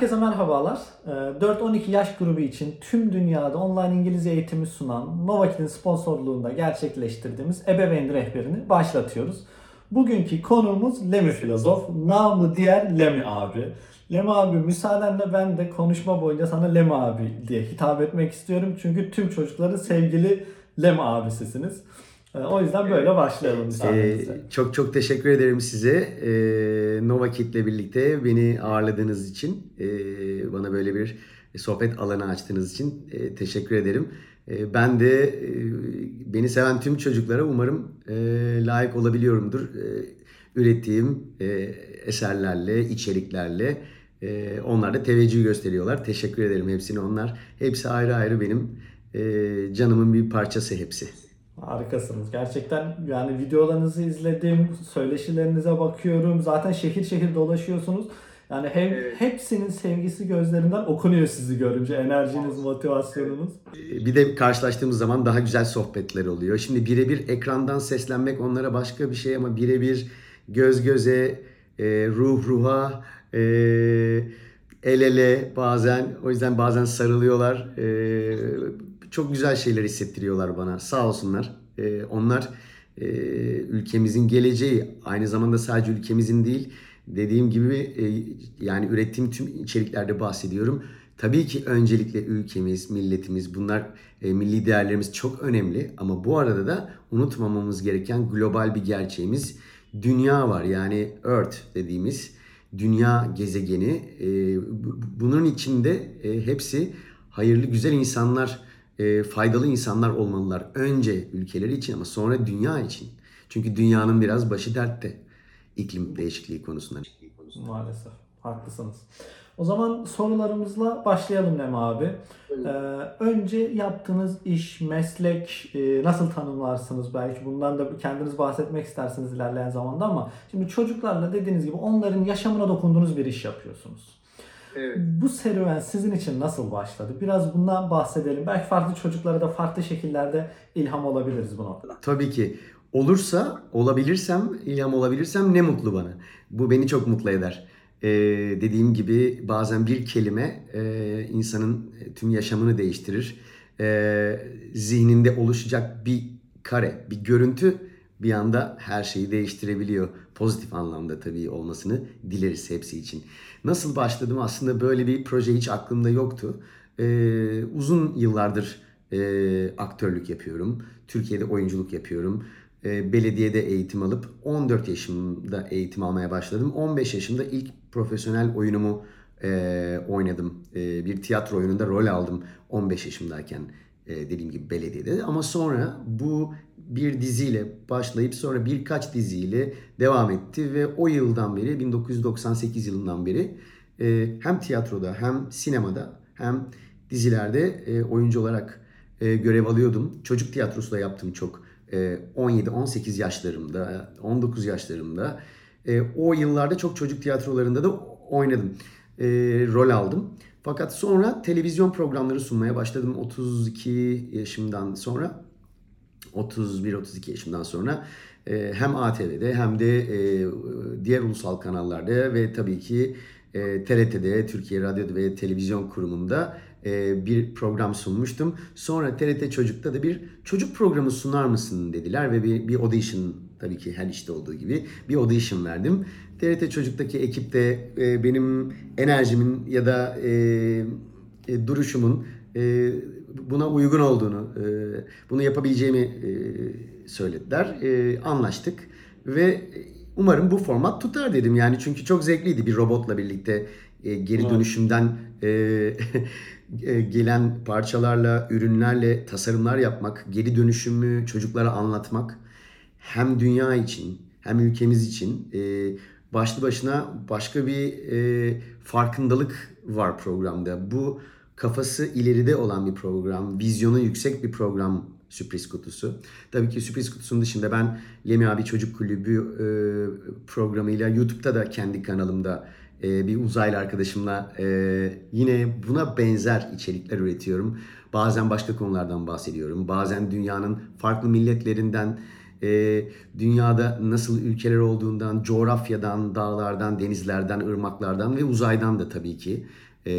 Herkese merhabalar. Ee, 4-12 yaş grubu için tüm dünyada online İngilizce eğitimi sunan Novakit'in sponsorluğunda gerçekleştirdiğimiz ebeveyn rehberini başlatıyoruz. Bugünkü konuğumuz Lemi Filozof, namı diğer Lemi abi. Lemi abi müsaadenle ben de konuşma boyunca sana Lemi abi diye hitap etmek istiyorum. Çünkü tüm çocukların sevgili Lemi abisisiniz. Ee, O yüzden böyle başlayalım müsaadenizle. Ee, çok çok teşekkür ederim size. Ee, Nova Kit'le birlikte beni ağırladığınız için, ee, bana böyle bir sohbet alanı açtığınız için ee, teşekkür ederim. Ee, ben de ee, beni seven tüm çocuklara umarım ee, layık olabiliyorumdur. Ee, ürettiğim ee, eserlerle, içeriklerle ee, onlar da teveccüh gösteriyorlar. Teşekkür ederim hepsine onlar. Hepsi ayrı ayrı benim ee, canımın bir parçası hepsi. Harikasınız. Gerçekten yani videolarınızı izledim, söyleşilerinize bakıyorum. Zaten şehir şehir dolaşıyorsunuz. Yani hem Evet. hepsinin sevgisi gözlerinden okunuyor sizi görünce. Enerjiniz, motivasyonunuz. Bir de karşılaştığımız zaman daha güzel sohbetler oluyor. Şimdi birebir ekrandan seslenmek onlara başka bir şey ama birebir göz göze, e, ruh ruha, e, el ele bazen o yüzden bazen sarılıyorlar. Çok güzel şeyler hissettiriyorlar bana. Sağ olsunlar. E, onlar e, ülkemizin geleceği. Aynı zamanda sadece ülkemizin değil. Dediğim gibi e, yani ürettiğim tüm içeriklerde bahsediyorum. Tabii ki öncelikle ülkemiz, milletimiz, bunlar e, milli değerlerimiz çok önemli. Ama bu arada da unutmamamız gereken global bir gerçeğimiz dünya var. Yani Earth dediğimiz dünya gezegeni. E, bu- bunun içinde e, hepsi hayırlı, güzel insanlar, e, faydalı insanlar olmalılar. Önce ülkeleri için ama sonra dünya için. Çünkü dünyanın biraz başı dertte iklim değişikliği konusunda. Maalesef. Haklısınız. O zaman sorularımızla başlayalım Lem abi. Ee, önce yaptığınız iş, meslek e, nasıl tanımlarsınız? Belki bundan da kendiniz bahsetmek istersiniz ilerleyen zamanda ama şimdi çocuklarla dediğiniz gibi onların yaşamına dokunduğunuz bir iş yapıyorsunuz. Evet. Bu serüven sizin için nasıl başladı? Biraz bundan bahsedelim. Belki farklı çocuklara da farklı şekillerde ilham olabiliriz bu noktada. Tabii ki olursa, olabilirsem, ilham olabilirsem ne mutlu bana. Bu beni çok mutlu eder. Ee, dediğim gibi bazen bir kelime e, insanın tüm yaşamını değiştirir. Ee, zihninde oluşacak bir kare, bir görüntü bir anda her şeyi değiştirebiliyor. Pozitif anlamda tabii olmasını dileriz hepsi için. Nasıl başladım? Aslında böyle bir proje hiç aklımda yoktu. Ee, uzun yıllardır e, aktörlük yapıyorum. Türkiye'de oyunculuk yapıyorum. E, belediyede eğitim alıp 14 yaşımda eğitim almaya başladım. 15 yaşımda ilk profesyonel oyunumu e, oynadım. E, bir tiyatro oyununda rol aldım 15 yaşımdayken e, dediğim gibi belediyede. Ama sonra bu bir diziyle başlayıp sonra birkaç diziyle devam etti ve o yıldan beri 1998 yılından beri e, hem tiyatroda hem sinemada hem dizilerde e, oyuncu olarak e, görev alıyordum. Çocuk tiyatrosu da yaptım çok. E, 17-18 yaşlarımda, 19 yaşlarımda. O yıllarda çok çocuk tiyatrolarında da oynadım. Rol aldım. Fakat sonra televizyon programları sunmaya başladım 32 yaşımdan sonra. 31-32 yaşımdan sonra e, hem ATV'de hem de e, diğer ulusal kanallarda ve tabii ki e, TRT'de, Türkiye Radyo ve Televizyon Kurumu'nda bir program sunmuştum. Sonra TRT Çocuk'ta da bir çocuk programı sunar mısın dediler ve bir, bir audition tabii ki her işte olduğu gibi bir audition verdim. TRT Çocuk'taki ekipte e, benim enerjimin ya da e, e, duruşumun e, buna uygun olduğunu, e, bunu yapabileceğimi e, söylediler. E, anlaştık ve umarım bu format tutar dedim. Yani çünkü çok zevkliydi bir robotla birlikte e, geri dönüşümden e, e, gelen parçalarla, ürünlerle tasarımlar yapmak, geri dönüşümü çocuklara anlatmak hem dünya için hem ülkemiz için e, başlı başına başka bir e, farkındalık var programda. Bu kafası ileride olan bir program, vizyonu yüksek bir program Sürpriz Kutusu. Tabii ki Sürpriz Kutusu'nun dışında ben Lemi Abi Çocuk Kulübü e, programıyla YouTube'da da kendi kanalımda e, bir uzaylı arkadaşımla e, yine buna benzer içerikler üretiyorum. Bazen başka konulardan bahsediyorum. Bazen dünyanın farklı milletlerinden e, dünyada nasıl ülkeler olduğundan, coğrafyadan, dağlardan, denizlerden, ırmaklardan ve uzaydan da tabii ki e,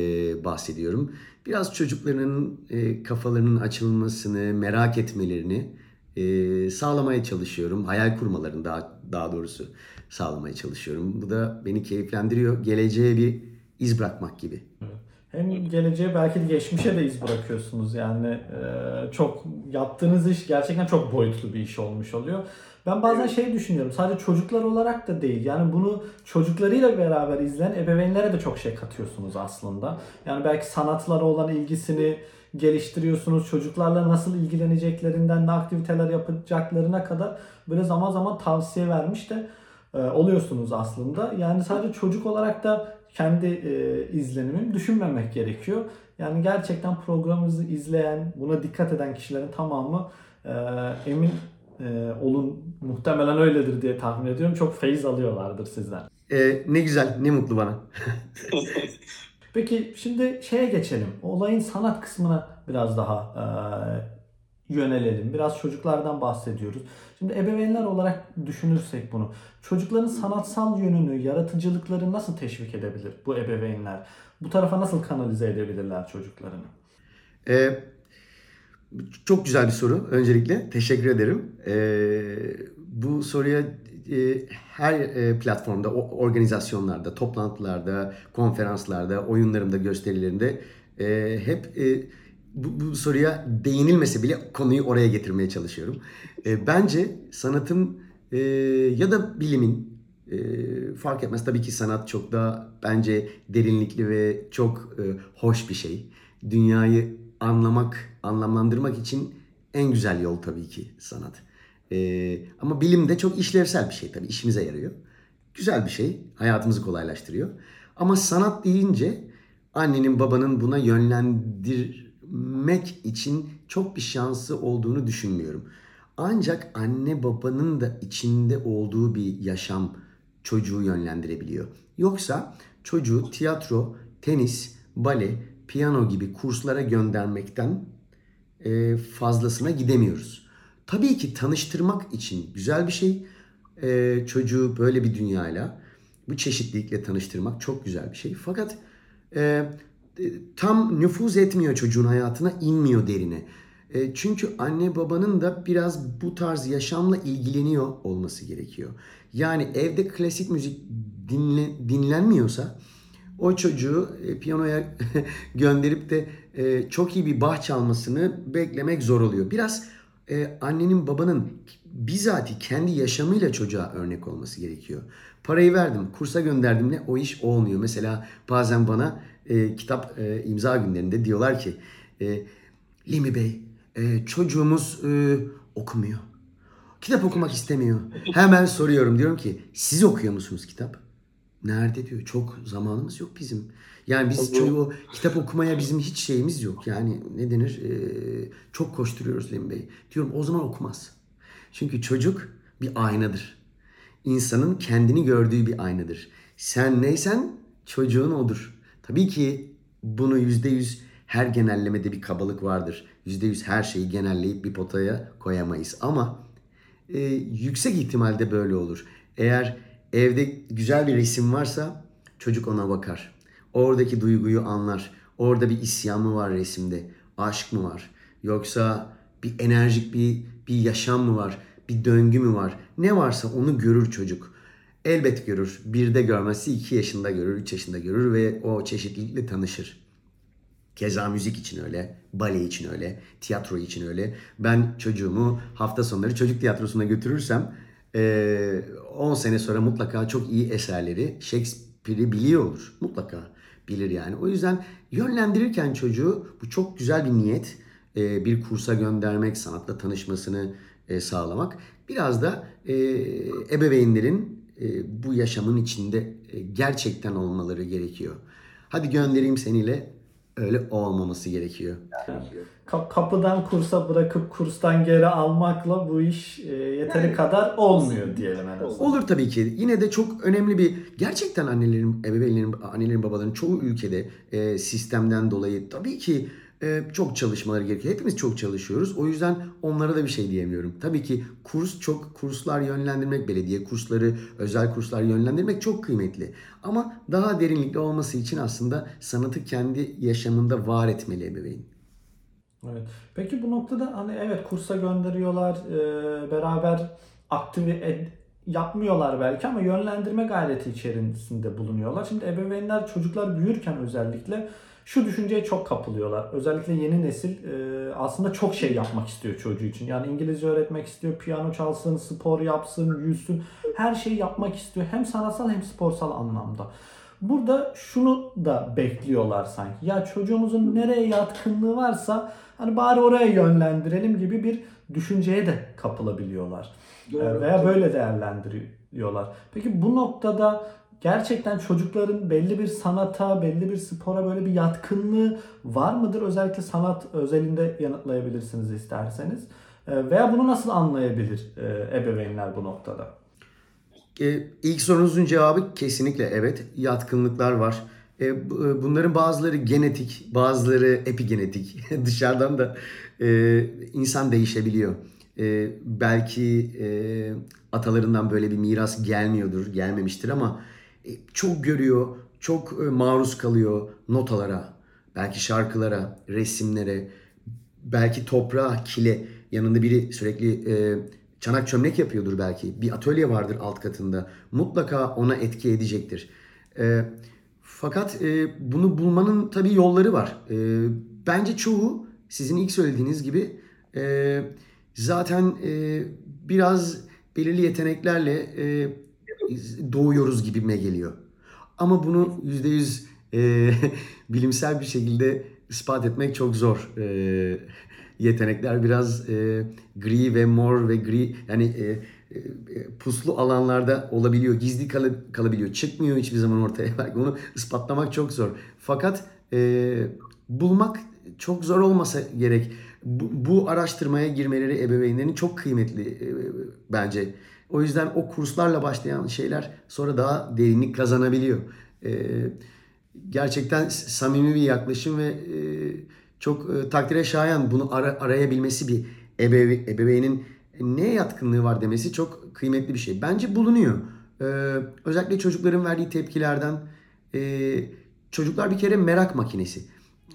bahsediyorum. Biraz çocukların e, kafalarının açılmasını, merak etmelerini e, sağlamaya çalışıyorum. Hayal kurmalarını daha, daha doğrusu sağlamaya çalışıyorum. Bu da beni keyiflendiriyor. Geleceğe bir iz bırakmak gibi. Hem geleceğe belki de geçmişe de iz bırakıyorsunuz. Yani e, çok yaptığınız iş gerçekten çok boyutlu bir iş olmuş oluyor. Ben bazen şey düşünüyorum. Sadece çocuklar olarak da değil. Yani bunu çocuklarıyla beraber izleyen ebeveynlere de çok şey katıyorsunuz aslında. Yani belki sanatlara olan ilgisini geliştiriyorsunuz. Çocuklarla nasıl ilgileneceklerinden, ne aktiviteler yapacaklarına kadar böyle zaman zaman tavsiye vermiş de e, oluyorsunuz aslında. Yani sadece çocuk olarak da kendi e, izlenimimi düşünmemek gerekiyor. Yani gerçekten programımızı izleyen, buna dikkat eden kişilerin tamamı e, emin e, olun muhtemelen öyledir diye tahmin ediyorum. Çok feyiz alıyorlardır sizden. E, ne güzel, ne mutlu bana. Peki şimdi şeye geçelim. Olayın sanat kısmına biraz daha e, yönelelim. Biraz çocuklardan bahsediyoruz. Şimdi ebeveynler olarak düşünürsek bunu. Çocukların sanatsal yönünü, yaratıcılıkları nasıl teşvik edebilir bu ebeveynler? Bu tarafa nasıl kanalize edebilirler çocuklarını? E, çok güzel bir soru. Öncelikle teşekkür ederim. E, bu soruya e, her e, platformda, organizasyonlarda, toplantılarda, konferanslarda, oyunlarımda, gösterilerimde e, hep e, bu, bu soruya değinilmese bile konuyu oraya getirmeye çalışıyorum. E, bence sanatın e, ya da bilimin e, fark etmez tabii ki sanat çok daha bence derinlikli ve çok e, hoş bir şey. Dünyayı anlamak, anlamlandırmak için en güzel yol tabii ki sanat. E, ama bilim de çok işlevsel bir şey tabii işimize yarıyor. Güzel bir şey, hayatımızı kolaylaştırıyor. Ama sanat deyince annenin babanın buna yönlendirmek için çok bir şansı olduğunu düşünmüyorum. Ancak anne babanın da içinde olduğu bir yaşam çocuğu yönlendirebiliyor. Yoksa çocuğu tiyatro, tenis, bale, piyano gibi kurslara göndermekten e, fazlasına gidemiyoruz. Tabii ki tanıştırmak için güzel bir şey. E, çocuğu böyle bir dünyayla, bu çeşitlilikle tanıştırmak çok güzel bir şey. Fakat e, tam nüfuz etmiyor çocuğun hayatına, inmiyor derine. E, çünkü anne babanın da biraz bu tarz yaşamla ilgileniyor olması gerekiyor. Yani evde klasik müzik dinle, dinlenmiyorsa o çocuğu e, piyanoya gönderip de e, çok iyi bir bah çalmasını beklemek zor oluyor. Biraz e, annenin babanın bizatihi kendi yaşamıyla çocuğa örnek olması gerekiyor. Parayı verdim, kursa gönderdim ne o iş olmuyor. Mesela bazen bana e, kitap e, imza günlerinde diyorlar ki e, Limi Bey e, çocuğumuz e, okumuyor. Kitap okumak istemiyor. Hemen soruyorum diyorum ki siz okuyor musunuz kitap? Nerede diyor. Çok zamanımız yok bizim. Yani biz çocuğu kitap okumaya bizim hiç şeyimiz yok. Yani ne denir? Ee, çok koşturuyoruz Lim Bey. Diyorum o zaman okumaz. Çünkü çocuk bir aynadır. İnsanın kendini gördüğü bir aynadır. Sen neysen çocuğun odur. Tabii ki bunu yüzde yüz her genellemede bir kabalık vardır. Yüzde yüz her şeyi genelleyip bir potaya koyamayız. Ama e, yüksek ihtimalde böyle olur. Eğer evde güzel bir resim varsa çocuk ona bakar. Oradaki duyguyu anlar. Orada bir isyan mı var resimde? Aşk mı var? Yoksa bir enerjik bir bir yaşam mı var? Bir döngü mü var? Ne varsa onu görür çocuk. Elbet görür. Birde görmezse iki yaşında görür, üç yaşında görür ve o çeşitlilikle tanışır. Keza müzik için öyle, bale için öyle, tiyatro için öyle. Ben çocuğumu hafta sonları çocuk tiyatrosuna götürürsem eee, 10 sene sonra mutlaka çok iyi eserleri Shakespeare'i biliyor olur. Mutlaka bilir yani. O yüzden yönlendirirken çocuğu bu çok güzel bir niyet. Eee, bir kursa göndermek, sanatla tanışmasını eee, sağlamak. Biraz da ebeveynlerin eee, bu yaşamın içinde eee, gerçekten olmaları gerekiyor. Hadi göndereyim seniyle öyle olmaması gerekiyor. Ka- kapıdan kursa bırakıp kurstan geri almakla bu iş e, yeteri Yani- kadar olmuyor diyelim en azından. Olur tabii ki. Yine de çok önemli bir gerçekten annelerin, ebeveynlerin, annelerin, babaların çoğu ülkede e, sistemden dolayı tabii ki e, çok çalışmaları gerekiyor. Hepimiz çok çalışıyoruz. O yüzden onlara da bir şey diyemiyorum. Tabii ki kurs çok kurslar yönlendirmek, belediye kursları, özel kurslar yönlendirmek çok kıymetli. Ama daha derinlikli olması için aslında sanatı kendi yaşamında var etmeli ebeveyn. Evet. Peki bu noktada hani evet kursa gönderiyorlar, e, beraber aktive ed- yapmıyorlar belki ama yönlendirme gayreti içerisinde bulunuyorlar. Şimdi ebeveynler çocuklar büyürken özellikle şu düşünceye çok kapılıyorlar. Özellikle yeni nesil e, aslında çok şey yapmak istiyor çocuğu için. Yani İngilizce öğretmek istiyor, piyano çalsın, spor yapsın, yüzsün. Her şeyi yapmak istiyor. Hem sanatsal hem sporsal anlamda. Burada şunu da bekliyorlar sanki. Ya çocuğumuzun nereye yatkınlığı varsa hani bari oraya yönlendirelim gibi bir düşünceye de kapılabiliyorlar. Doğru. Ee, Veya böyle değerlendiriyorlar. Peki bu noktada gerçekten çocukların belli bir sanata, belli bir spora böyle bir yatkınlığı var mıdır? Özellikle sanat özelinde yanıtlayabilirsiniz isterseniz. Ee, Veya bunu nasıl anlayabilir e, ebeveynler bu noktada? E, ilk sorunuzun cevabı kesinlikle evet. Yatkınlıklar var. E, e, bunların bazıları genetik, bazıları epigenetik. Dışarıdan da insan değişebiliyor. Belki atalarından böyle bir miras gelmiyordur, gelmemiştir ama çok görüyor, çok maruz kalıyor notalara, belki şarkılara, resimlere, belki toprağa, kile yanında biri sürekli çanak çömlek yapıyordur belki. Bir atölye vardır alt katında. Mutlaka ona etki edecektir. E, fakat e, bunu bulmanın tabii yolları var. E, bence çoğu sizin ilk söylediğiniz gibi e, zaten e, biraz belirli yeteneklerle e, doğuyoruz gibime geliyor. Ama bunu yüzde yüz e, bilimsel bir şekilde ispat etmek çok zor. E, yetenekler biraz e, gri ve mor ve gri yani e, e, puslu alanlarda olabiliyor. Gizli kalı- kalabiliyor. Çıkmıyor hiçbir zaman ortaya. Belki onu ispatlamak çok zor. Fakat e, bulmak çok zor olmasa gerek. Bu, bu araştırmaya girmeleri ebeveynlerin çok kıymetli e, bence. O yüzden o kurslarla başlayan şeyler sonra daha derinlik kazanabiliyor. E, gerçekten samimi bir yaklaşım ve e, çok e, takdire şayan bunu ara- arayabilmesi bir ebeve- ebeveynin neye yatkınlığı var demesi çok kıymetli bir şey. Bence bulunuyor. E, özellikle çocukların verdiği tepkilerden e, çocuklar bir kere merak makinesi.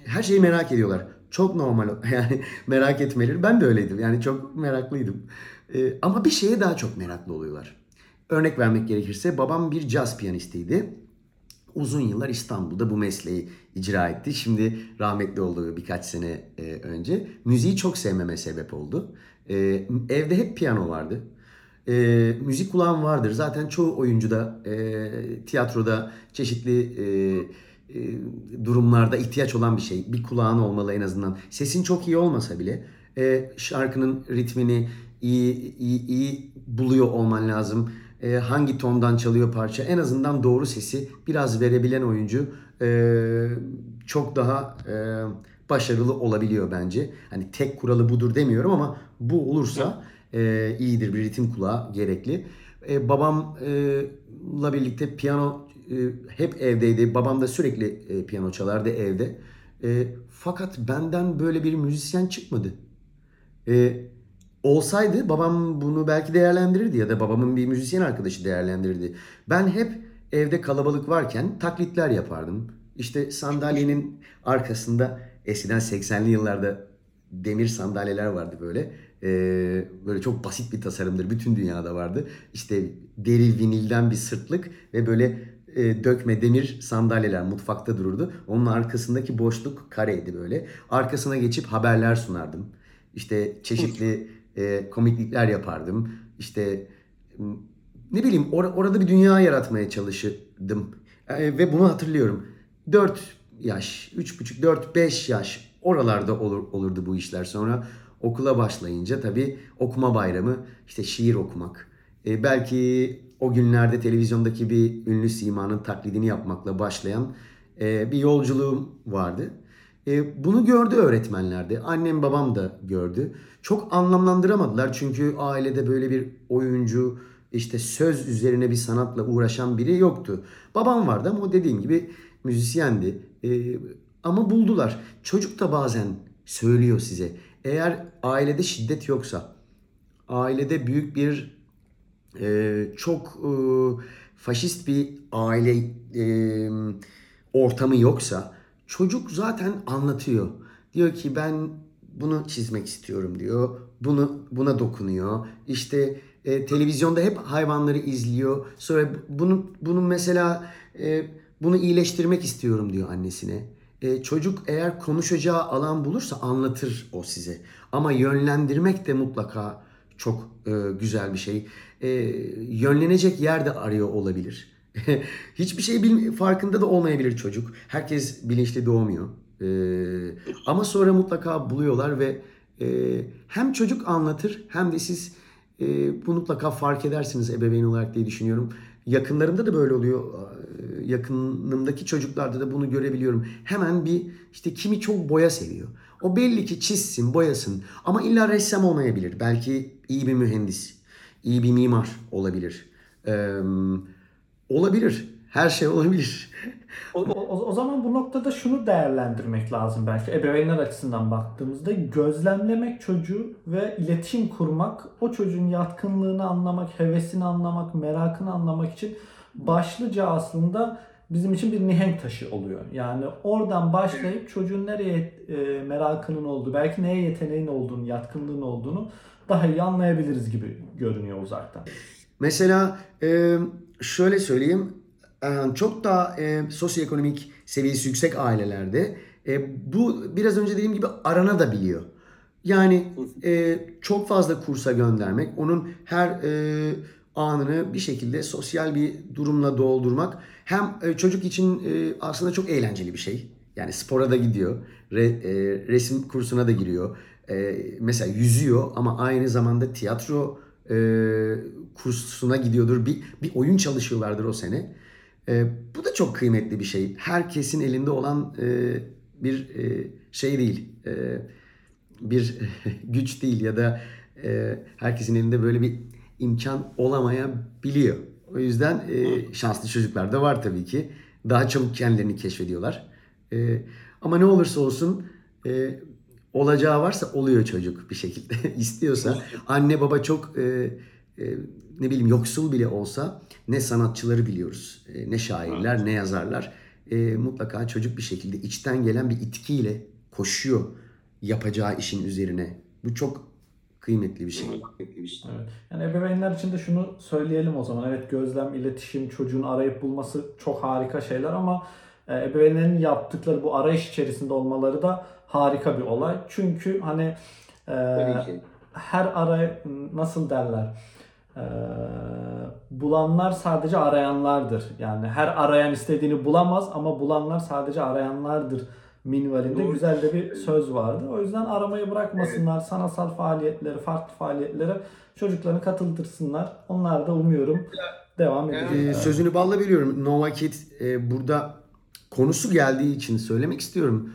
Her şeyi merak ediyorlar. Çok normal yani merak etmeleri. Ben de öyleydim. Yani çok meraklıydım. E, ama bir şeye daha çok meraklı oluyorlar. Örnek vermek gerekirse babam bir caz piyanistiydi uzun yıllar İstanbul'da bu mesleği icra etti. Şimdi rahmetli oldu birkaç sene e, önce. Müziği çok sevmeme sebep oldu. E, evde hep piyano vardı. E, müzik kulağım vardır. Zaten çoğu oyuncuda, e, tiyatroda, çeşitli e, e, durumlarda ihtiyaç olan bir şey. Bir kulağın olmalı en azından. Sesin çok iyi olmasa bile e, şarkının ritmini iyi, iyi, iyi buluyor olman lazım. E, hangi tondan çalıyor parça en azından doğru sesi biraz verebilen oyuncu e, çok daha e, başarılı olabiliyor bence. Hani tek kuralı budur demiyorum ama bu olursa e, iyidir bir ritim kulağı gerekli. E, babamla birlikte piyano e, hep evdeydi. Babam da sürekli e, piyano çalardı evde. E, fakat benden böyle bir müzisyen çıkmadı. E, olsaydı babam bunu belki değerlendirirdi ya da babamın bir müzisyen arkadaşı değerlendirirdi. Ben hep evde kalabalık varken taklitler yapardım. İşte sandalyenin arkasında eskiden 80'li yıllarda demir sandalyeler vardı böyle. Ee, böyle çok basit bir tasarımdır. Bütün dünyada vardı. İşte deri vinilden bir sırtlık ve böyle e, dökme demir sandalyeler mutfakta dururdu. Onun arkasındaki boşluk kareydi böyle. Arkasına geçip haberler sunardım. İşte çeşitli e, komiklikler yapardım. İşte ne bileyim or- orada bir dünya yaratmaya çalışırdım. E, ve bunu hatırlıyorum. 4 yaş, 3,5, 4, 5 yaş oralarda olur, olurdu bu işler. Sonra okula başlayınca tabii okuma bayramı, işte şiir okumak. E, belki o günlerde televizyondaki bir ünlü simanın taklidini yapmakla başlayan e, bir yolculuğum vardı. E, bunu gördü öğretmenler de. Annem babam da gördü. Çok anlamlandıramadılar çünkü ailede böyle bir oyuncu işte söz üzerine bir sanatla uğraşan biri yoktu. Babam vardı ama o dediğim gibi müzisyendi. E, ama buldular. Çocuk da bazen söylüyor size. Eğer ailede şiddet yoksa, ailede büyük bir e, çok e, faşist bir aile e, ortamı yoksa çocuk zaten anlatıyor. Diyor ki ben bunu çizmek istiyorum diyor. Bunu buna dokunuyor. İşte e, televizyonda hep hayvanları izliyor. Sonra bunu bunu mesela e, bunu iyileştirmek istiyorum diyor annesine. E, çocuk eğer konuşacağı alan bulursa anlatır o size. Ama yönlendirmek de mutlaka çok e, güzel bir şey. E, yönlenecek yer de arıyor olabilir. Hiçbir şey bilmi- farkında da olmayabilir çocuk. Herkes bilinçli doğmuyor. E, ama sonra mutlaka buluyorlar ve e, hem çocuk anlatır hem de siz e, bunu mutlaka fark edersiniz ebeveyn olarak diye düşünüyorum. Yakınlarımda da böyle oluyor. E, Yakınımdaki çocuklarda da bunu görebiliyorum. Hemen bir işte kimi çok boya seviyor. O belli ki çizsin, boyasın. Ama illa ressam olmayabilir. Belki iyi bir mühendis, iyi bir mimar olabilir. Ee, olabilir. Her şey olabilir. O, o, o zaman bu noktada şunu değerlendirmek lazım belki ebeveynler açısından baktığımızda gözlemlemek çocuğu ve iletişim kurmak o çocuğun yatkınlığını anlamak, hevesini anlamak, merakını anlamak için başlıca aslında bizim için bir mihenk taşı oluyor. Yani oradan başlayıp çocuğun nereye e, merakının olduğu, belki neye yeteneğin olduğunu, yatkınlığın olduğunu daha iyi anlayabiliriz gibi görünüyor uzaktan. Mesela e, şöyle söyleyeyim. e, Çok daha e, sosyoekonomik seviyesi yüksek ailelerde e, bu biraz önce dediğim gibi arana da biliyor. Yani e, çok fazla kursa göndermek, onun her e, anını bir şekilde sosyal bir durumla doldurmak hem e, çocuk için e, aslında çok eğlenceli bir şey. Yani spora da gidiyor, re- e, resim kursuna da giriyor. E, mesela yüzüyor ama aynı zamanda tiyatro e, kursuna gidiyordur. Bir, bir oyun çalışıyorlardır o sene. E, bu da çok kıymetli bir şey. Herkesin elinde olan e, bir e, şey değil. E, bir güç değil ya da e, herkesin elinde böyle bir imkan olamayabiliyor. O yüzden e, şanslı çocuklar da var tabii ki. Daha çabuk kendilerini keşfediyorlar. E, ama ne olursa olsun e, olacağı varsa oluyor çocuk bir şekilde. İstiyorsa anne baba çok e, e, ne bileyim yoksul bile olsa ne sanatçıları biliyoruz, e, ne şairler, ne yazarlar. E, mutlaka çocuk bir şekilde içten gelen bir itkiyle koşuyor yapacağı işin üzerine. Bu çok kıymetli bir şey. Evet. Yani ebeveynler için de şunu söyleyelim o zaman. Evet gözlem, iletişim, çocuğun arayıp bulması çok harika şeyler ama e, ebeveynlerin yaptıkları bu arayış içerisinde olmaları da harika bir olay. Çünkü hani e, her aray nasıl derler? E, bulanlar sadece arayanlardır. Yani her arayan istediğini bulamaz ama bulanlar sadece arayanlardır minvalinde Doğru. güzel de bir söz vardı. O yüzden aramayı bırakmasınlar. Sanatsal faaliyetlere, farklı faaliyetlere çocuklarını katıldırsınlar. Onlar da umuyorum devam Evet. edecekler. Ee, sözünü balla veriyorum. Nova Kid e, burada konusu geldiği için söylemek istiyorum.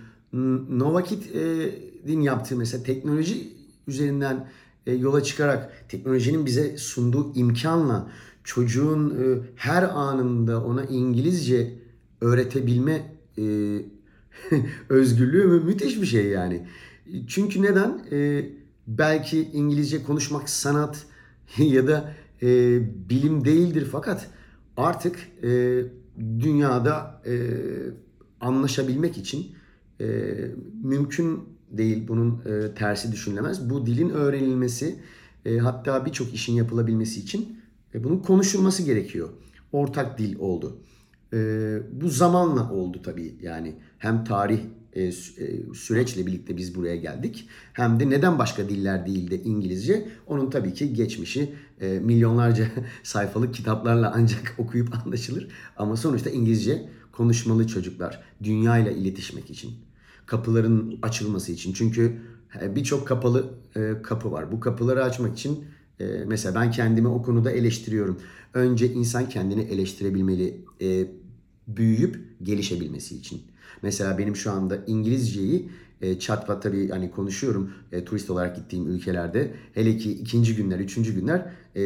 Nova Kid'in yaptığı mesela teknoloji üzerinden e, yola çıkarak teknolojinin bize sunduğu imkanla çocuğun e, her anında ona İngilizce öğretebilme e, özgürlüğü mü- müthiş bir şey yani. Çünkü neden? E, belki İngilizce konuşmak sanat ya da e, bilim değildir fakat artık e, dünyada e, anlaşabilmek için e, mümkün değil. Bunun e, tersi düşünülemez. Bu dilin öğrenilmesi e, hatta birçok işin yapılabilmesi için e, bunun konuşulması gerekiyor. Ortak dil oldu. E, bu zamanla oldu tabii yani hem tarih e, e, süreçle birlikte biz buraya geldik hem de neden başka diller değil de İngilizce onun tabii ki geçmişi e, milyonlarca sayfalık kitaplarla ancak okuyup anlaşılır ama sonuçta İngilizce konuşmalı çocuklar dünyayla iletişmek için kapıların açılması için çünkü e, birçok kapalı e, kapı var bu kapıları açmak için e, mesela ben kendimi o konuda eleştiriyorum önce insan kendini eleştirebilmeli büyüyüp gelişebilmesi için. Mesela benim şu anda İngilizceyi e, çatpat tabii hani konuşuyorum e, turist olarak gittiğim ülkelerde. Hele ki ikinci günler, üçüncü günler e,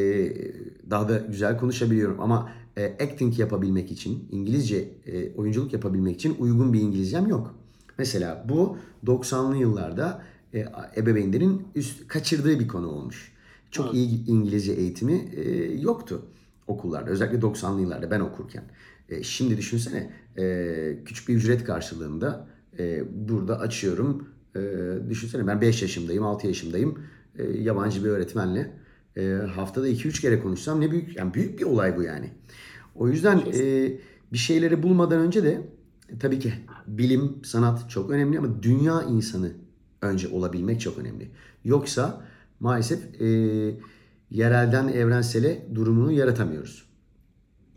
daha da güzel konuşabiliyorum. Ama e, acting yapabilmek için, İngilizce e, oyunculuk yapabilmek için uygun bir İngilizcem yok. Mesela bu 90'lı yıllarda e, ebeveynlerin üst kaçırdığı bir konu olmuş. Çok iyi İngilizce eğitimi e, yoktu okullarda. Özellikle 90'lı yıllarda ben okurken. E, şimdi düşünsene e, küçük bir ücret karşılığında e, burada açıyorum. E, düşünsene ben 5 yaşındayım, 6 yaşındayım. E, yabancı bir öğretmenle e, haftada 2-3 kere konuşsam ne büyük yani büyük bir olay bu yani. O yüzden e, bir şeyleri bulmadan önce de e, tabii ki bilim, sanat çok önemli ama dünya insanı önce olabilmek çok önemli. Yoksa maalesef e, yerelden evrensele durumunu yaratamıyoruz.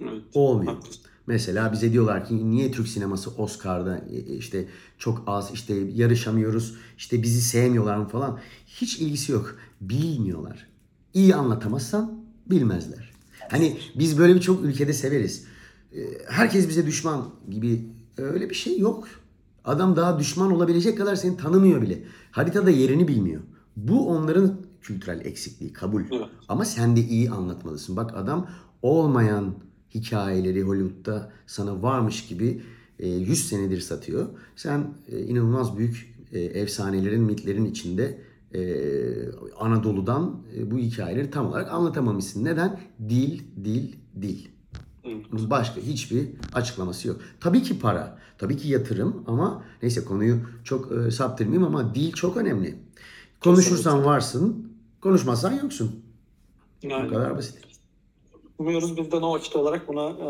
Evet. Olmuyor. Haklısın. Mesela bize diyorlar ki niye Türk sineması Oscar'da e, e, işte çok az işte yarışamıyoruz işte bizi sevmiyorlar mı falan. Hiç ilgisi yok. Bilmiyorlar. İyi anlatamazsan bilmezler. Hani biz böyle birçok ülkede severiz. E, Herkes bize düşman gibi öyle bir şey yok. Adam daha düşman olabilecek kadar seni tanımıyor bile. Haritada yerini bilmiyor. Bu onların kültürel eksikliği kabul. Evet. Ama sen de iyi anlatmalısın. Bak adam olmayan hikayeleri Hollywood'da sana varmış gibi e, 100 senedir satıyor. Sen e, inanılmaz büyük e, efsanelerin, mitlerin içinde e, Anadolu'dan e, bu hikayeleri tam olarak anlatamamışsın. Neden? Dil, dil, dil. Başka hiçbir açıklaması yok. Tabii ki para, tabii ki yatırım ama neyse konuyu çok e, saptırmayayım ama dil çok önemli. Konuşursan varsın, konuşmazsan yoksun. Bu Yani kadar basit. Umuyoruz biz de Nova Kit olarak buna e,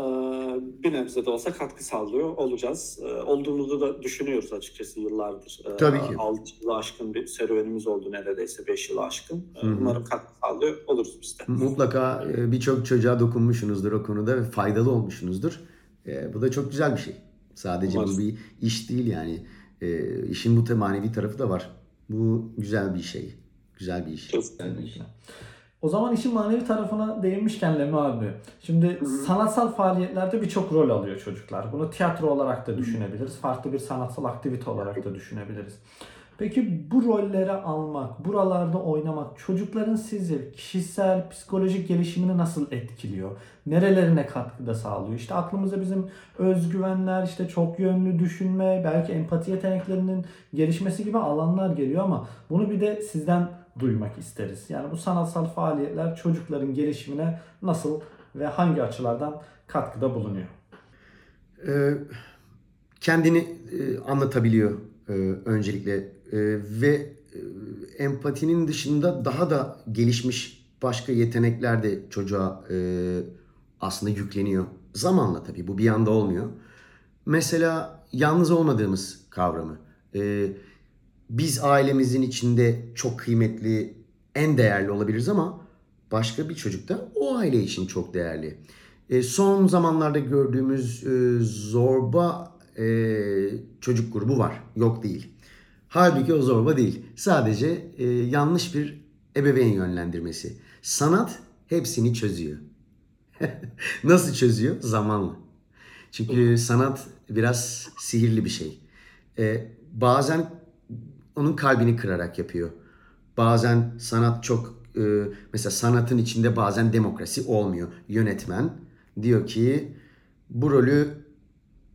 bir nebze de olsa katkı sağlıyor olacağız. E, olduğumuzu da düşünüyoruz açıkçası yıllardır. E, Tabii ki. 6 yılı aşkın bir serüvenimiz oldu neredeyse 5 yılı aşkın. E, umarım katkı sağlıyor oluruz biz de. Mutlaka e, birçok çocuğa dokunmuşsunuzdur o konuda ve faydalı olmuşsunuzdur. E, Bu da çok güzel bir şey. Sadece bu Umarız. bir iş değil yani. E, işin bu manevi tarafı da var. Bu güzel bir şey. Güzel bir iş. Kesinlikle. O zaman işin manevi tarafına değinmişken Lemi abi. Şimdi sanatsal faaliyetlerde birçok rol alıyor çocuklar. Bunu tiyatro olarak da düşünebiliriz. Farklı bir sanatsal aktivite olarak da düşünebiliriz. Peki bu rolleri almak, buralarda oynamak çocukların sizce kişisel, psikolojik gelişimini nasıl etkiliyor? Nerelerine katkıda sağlıyor? İşte aklımıza bizim özgüvenler, işte çok yönlü düşünme, belki empati yeteneklerinin gelişmesi gibi alanlar geliyor ama bunu bir de sizden duymak isteriz. Yani bu sanatsal faaliyetler çocukların gelişimine nasıl ve hangi açılardan katkıda bulunuyor? E, kendini e, anlatabiliyor e, öncelikle ve e, empatinin dışında daha da gelişmiş başka yetenekler de çocuğa e, aslında yükleniyor. Zamanla tabii bu bir anda olmuyor. Mesela yalnız olmadığımız kavramı. E, biz ailemizin içinde çok kıymetli, en değerli olabiliriz ama başka bir çocuk da o aile için çok değerli. E, son zamanlarda gördüğümüz e, zorba e, çocuk grubu var. Yok değil. Halbuki o zorba değil. Sadece e, yanlış bir ebeveyn yönlendirmesi. Sanat hepsini çözüyor. Nasıl çözüyor? Zamanla. Çünkü sanat biraz sihirli bir şey. E, bazen onun kalbini kırarak yapıyor. Bazen sanat çok e, mesela sanatın içinde bazen demokrasi olmuyor. Yönetmen diyor ki bu rolü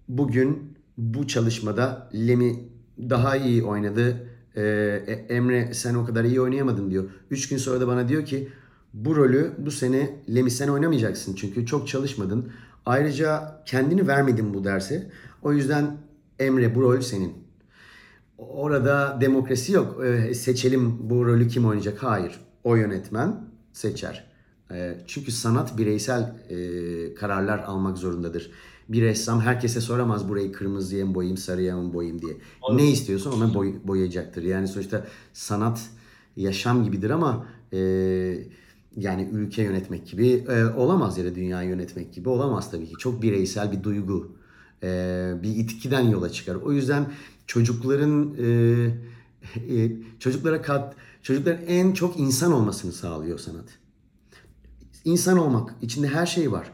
bugün bu çalışmada Lemi daha iyi oynadı. E, E- Emre sen o kadar iyi oynayamadın diyor. Üç gün sonra da bana diyor ki bu rolü bu sene Lemi sen oynamayacaksın çünkü çok çalışmadın. Ayrıca kendini vermedin bu derse. O yüzden Emre bu rol senin. Orada demokrasi yok. Ee, seçelim bu rolü kim oynayacak? Hayır. O yönetmen seçer. Ee, çünkü sanat bireysel e, kararlar almak zorundadır. Bir ressam herkese soramaz burayı kırmızıya mı boyayayım, sarıya mı boyayayım diye. Ne istiyorsa ona boy- boyayacaktır. Yani sonuçta sanat yaşam gibidir ama e, yani ülke yönetmek gibi e, olamaz ya da dünya yönetmek gibi olamaz tabii ki. Çok bireysel bir duygu, e, bir itkiden yola çıkar. O yüzden çocukların e, e, çocuklara kat çocukların en çok insan olmasını sağlıyor sanat. İnsan olmak içinde her şey var.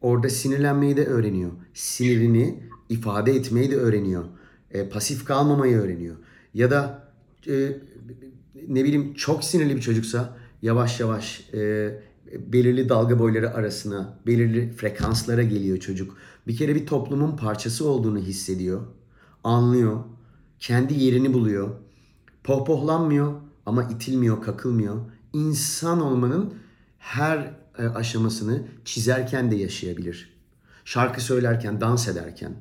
Orada sinirlenmeyi de öğreniyor. Sinirini ifade etmeyi de öğreniyor. E, pasif kalmamayı öğreniyor. Ya da e, ne bileyim çok sinirli bir çocuksa yavaş yavaş e, belirli dalga boyları arasına, belirli frekanslara geliyor çocuk. Bir kere bir toplumun parçası olduğunu hissediyor, anlıyor. kendi yerini buluyor. Pohpohlanmıyor ama itilmiyor, kakılmıyor. İnsan olmanın her aşamasını çizerken de yaşayabilir. Şarkı söylerken, dans ederken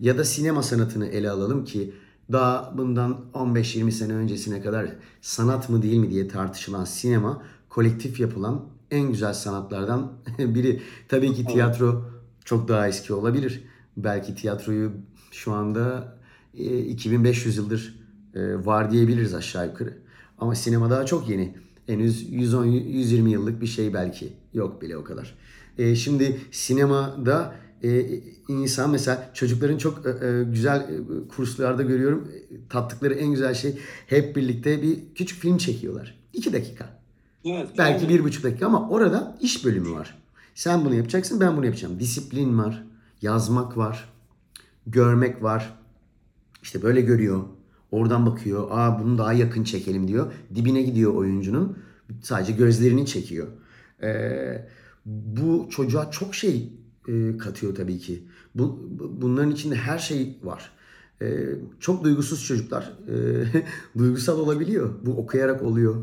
ya da sinema sanatını ele alalım ki daha bundan 15-20 sene öncesine kadar sanat mı değil mi diye tartışılan sinema kolektif yapılan en güzel sanatlardan biri. Tabii ki tiyatro çok daha eski olabilir. Belki tiyatroyu şu anda e, 2500 yıldır e, var diyebiliriz aşağı yukarı. Ama sinema daha çok yeni. Henüz 110-120 yıllık bir şey belki. Yok bile o kadar. E, şimdi sinemada e, insan mesela çocukların çok e, e, güzel e, kurslarda görüyorum. E, tattıkları en güzel şey hep birlikte bir küçük film çekiyorlar. İki dakika. Evet, Belki yani- bir buçuk dakika ama orada iş bölümü var. Sen bunu yapacaksın, ben bunu yapacağım. Disiplin var, yazmak var, görmek var. İşte böyle görüyor. Oradan bakıyor. Aa bunu daha yakın çekelim diyor. Dibine gidiyor oyuncunun. Sadece gözlerini çekiyor. Ee, bu çocuğa çok şey e, katıyor tabii ki. Bu, bu- bunların içinde her şey var. Ee, çok duygusuz çocuklar e, duygusal olabiliyor. Bu okuyarak oluyor.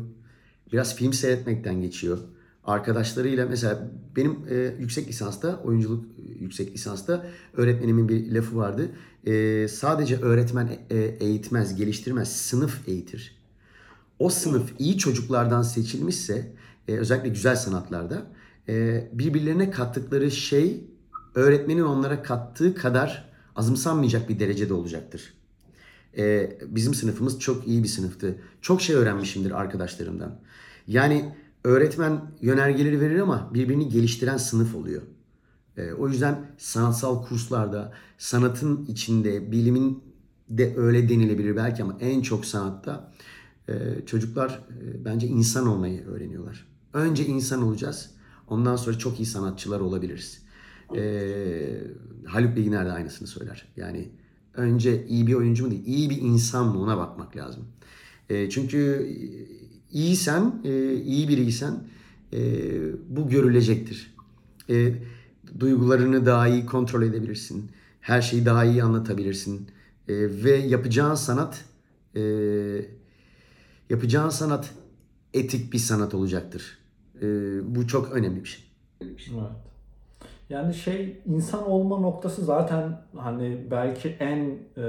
Biraz film seyretmekten geçiyor. Arkadaşlarıyla mesela benim e, yüksek lisansta, oyunculuk e, yüksek lisansta öğretmenimin bir lafı vardı. E, sadece öğretmen e, eğitmez, geliştirmez, sınıf eğitir. O sınıf iyi çocuklardan seçilmişse, e, özellikle güzel sanatlarda, e, birbirlerine kattıkları şey öğretmenin onlara kattığı kadar azımsanmayacak bir derecede olacaktır. Ee, bizim sınıfımız çok iyi bir sınıftı. Çok şey öğrenmişimdir arkadaşlarımdan. Yani öğretmen yönergeleri verir ama birbirini geliştiren sınıf oluyor. Ee, o yüzden sanatsal kurslarda, sanatın içinde, bilimin de öyle denilebilir belki ama en çok sanatta e, çocuklar e, bence insan olmayı öğreniyorlar. Önce insan olacağız. Ondan sonra çok iyi sanatçılar olabiliriz. Ee, Haluk Bilginer de aynısını söyler. Yani önce iyi bir oyuncu mu değil, iyi bir insan mı ona bakmak lazım. Ee, çünkü iyisen, e, iyi biriysen e, bu görülecektir. E, duygularını daha iyi kontrol edebilirsin. Her şeyi daha iyi anlatabilirsin. E, ve yapacağın sanat e, yapacağın sanat etik bir sanat olacaktır. E, bu çok önemli bir şey. Evet. Yani şey insan olma noktası zaten hani belki en e,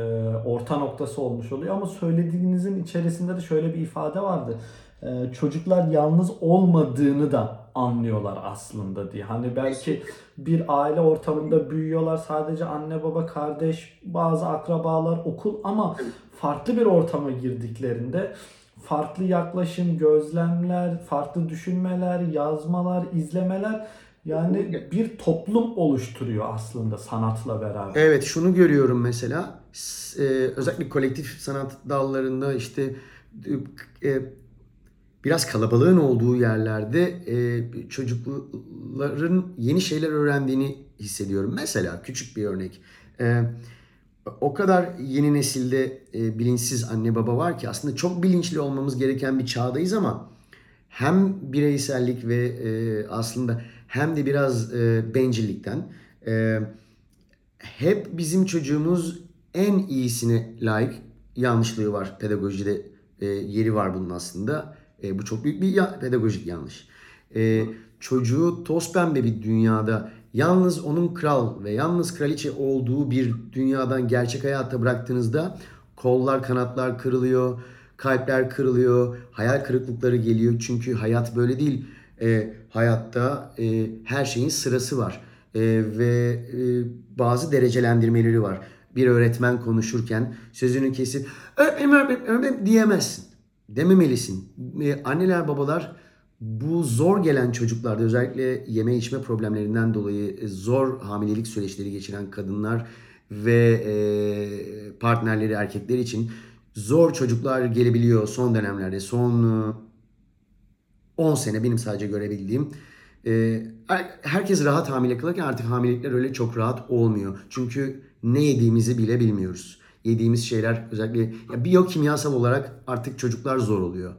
orta noktası olmuş oluyor ama söylediğinizin içerisinde de şöyle bir ifade vardı. E, çocuklar yalnız olmadığını da anlıyorlar aslında diye. Hani belki bir aile ortamında büyüyorlar sadece anne baba kardeş bazı akrabalar okul ama farklı bir ortama girdiklerinde farklı yaklaşım, gözlemler, farklı düşünmeler, yazmalar, izlemeler yani bir toplum oluşturuyor aslında sanatla beraber. Evet şunu görüyorum mesela e, özellikle kolektif sanat dallarında işte e, biraz kalabalığın olduğu yerlerde e, çocukların yeni şeyler öğrendiğini hissediyorum. Mesela küçük bir örnek. E, o kadar yeni nesilde e, bilinçsiz anne baba var ki aslında çok bilinçli olmamız gereken bir çağdayız ama hem bireysellik ve e, aslında hem de biraz e, bencillikten e, hep bizim çocuğumuz en iyisine layık yanlışlığı var pedagojide e, yeri var bunun aslında. E, bu çok büyük bir ya- pedagojik yanlış. E, çocuğu toz pembe bir dünyada yalnız onun kral ve yalnız kraliçe olduğu bir dünyadan gerçek hayata bıraktığınızda kollar kanatlar kırılıyor, kalpler kırılıyor, hayal kırıklıkları geliyor. Çünkü hayat böyle değil. E, hayatta e, her şeyin sırası var E, ve e, bazı derecelendirmeleri var. Bir öğretmen konuşurken sözünü kesip öğretmenim öğretmenim, diyemezsin. Dememelisin. E, anneler babalar bu zor gelen çocuklarda özellikle yeme içme problemlerinden dolayı e, zor hamilelik süreçleri geçiren kadınlar ve e, partnerleri erkekler için zor çocuklar gelebiliyor son dönemlerde. Son e, 10 sene benim sadece görebildiğim. E, herkes rahat hamile kalırken artık hamilelikler öyle çok rahat olmuyor. Çünkü ne yediğimizi bile bilmiyoruz. Yediğimiz şeyler özellikle ya biyokimyasal olarak artık çocuklar zor oluyor.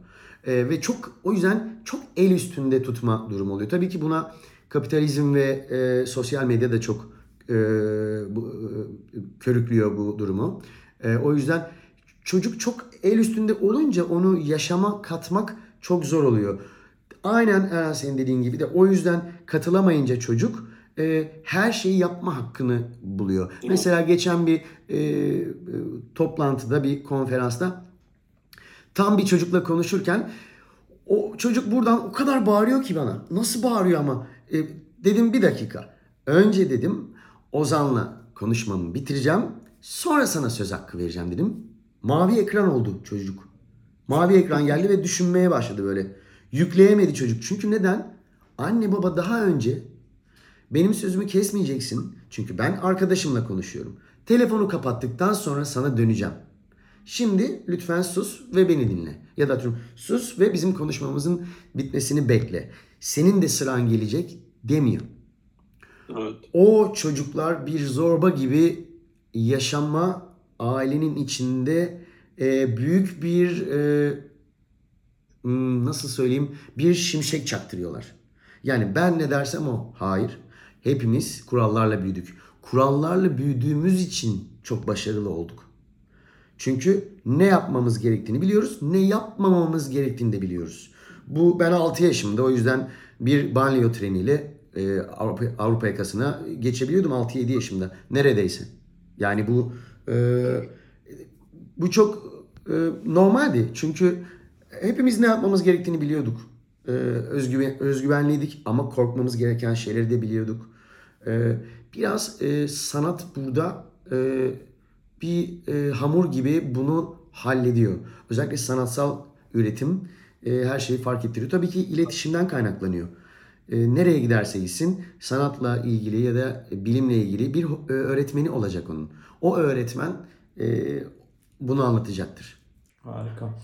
E, ve çok o yüzden çok el üstünde tutma durumu oluyor. Tabii ki buna kapitalizm ve e, sosyal medya da çok e, bu, e, körüklüyor bu durumu. E, o yüzden çocuk çok el üstünde olunca onu yaşama katmak çok zor oluyor. Aynen Eren senin dediğin gibi de o yüzden katılamayınca çocuk e, her şeyi yapma hakkını buluyor. mi? Mesela geçen bir e, e, toplantıda bir konferansta tam bir çocukla konuşurken o çocuk buradan o kadar bağırıyor ki bana. Nasıl bağırıyor ama? E, dedim bir dakika. Önce dedim Ozan'la konuşmamı bitireceğim. Sonra sana söz hakkı vereceğim dedim. Mavi ekran oldu çocuk. Mavi ekran geldi ve düşünmeye başladı böyle. Yükleyemedi çocuk. Çünkü neden? Anne baba daha önce benim sözümü kesmeyeceksin. Çünkü ben arkadaşımla konuşuyorum. Telefonu kapattıktan sonra sana döneceğim. Şimdi lütfen sus ve beni dinle. Ya da atıyorum sus ve bizim konuşmamızın bitmesini bekle. Senin de sıran gelecek demiyor. Evet. O çocuklar bir zorba gibi yaşama ailenin içinde e, büyük bir e, hmm, nasıl söyleyeyim bir şimşek çaktırıyorlar. Yani ben ne dersem o. Hayır. Hepimiz kurallarla büyüdük. Kurallarla büyüdüğümüz için çok başarılı olduk. Çünkü ne yapmamız gerektiğini biliyoruz, ne yapmamamız gerektiğini de biliyoruz. Bu ben 6 yaşımda o yüzden bir banliyö treniyle e, Avrupa, Avrupa yakasına geçebiliyordum 6-7 yaşımda neredeyse. Yani bu e, bu çok e, normaldi. Çünkü hepimiz ne yapmamız gerektiğini biliyorduk. E, özgüven, özgüvenliydik ama korkmamız gereken şeyleri de biliyorduk. E, biraz e, sanat burada e, bir e, hamur gibi bunu hallediyor. Özellikle sanatsal üretim her şeyi fark ettiriyor. Tabii ki iletişimden kaynaklanıyor. Nereye giderse gitsin sanatla ilgili ya da bilimle ilgili bir öğretmeni olacak onun. O öğretmen bunu anlatacaktır. Harika.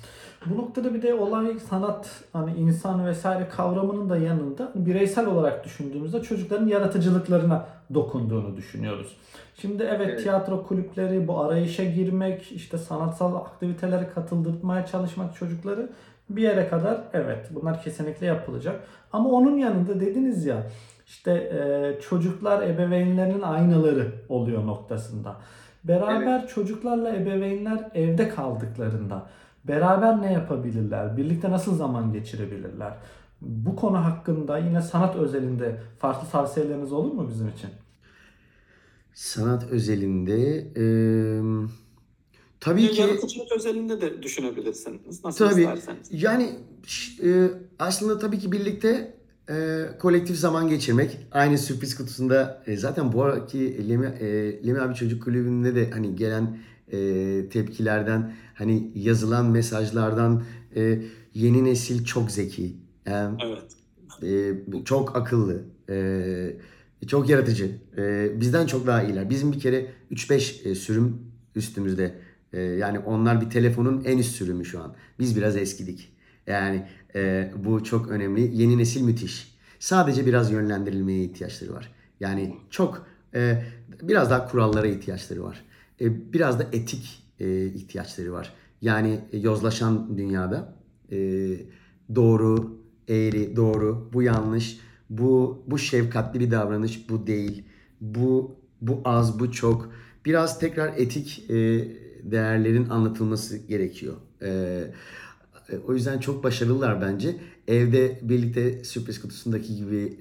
Bu noktada bir de olay sanat, hani insan vesaire kavramının da yanında bireysel olarak düşündüğümüzde çocukların yaratıcılıklarına dokunduğunu düşünüyoruz. Şimdi evet, Evet. tiyatro kulüpleri, bu arayışa girmek, işte sanatsal aktivitelere katıldırmaya çalışmak çocukları bir yere kadar evet bunlar kesinlikle yapılacak. Ama onun yanında dediniz ya işte e, çocuklar ebeveynlerinin aynaları oluyor noktasında. Beraber çocuklarla ebeveynler evde kaldıklarında beraber ne yapabilirler? Birlikte nasıl zaman geçirebilirler? Bu konu hakkında yine sanat özelinde farklı tavsiyeleriniz olur mu bizim için? Sanat özelinde e, tabii ki Yaratıcılık özelinde de düşünebilirsiniz. Nasıl Tabii. isterseniz. Yani e, aslında tabii ki birlikte e, kolektif zaman geçirmek. Aynı sürpriz kutusunda e, zaten bu araki Lemi, e, Lemi abi Çocuk Kulübü'nde de hani gelen e, tepkilerden hani yazılan mesajlardan e, yeni nesil çok zeki. Yani Evet. e, çok akıllı, e, çok yaratıcı. E, bizden çok daha iyiler. Bizim bir kere 3-5 e, sürüm üstümüzde. E, yani onlar bir telefonun en üst sürümü şu an. Biz biraz eskidik. Yani e, bu çok önemli. Yeni nesil müthiş. Sadece biraz yönlendirilmeye ihtiyaçları var. Yani çok e, biraz daha kurallara ihtiyaçları var. E, biraz da etik e, ihtiyaçları var. Yani e, yozlaşan dünyada doğru, eğri, doğru, bu yanlış, bu bu şefkatli bir davranış, bu değil, bu bu az, bu çok. Biraz tekrar etik değerlerin anlatılması gerekiyor. O yüzden çok başarılılar bence. Evde birlikte sürpriz kutusundaki gibi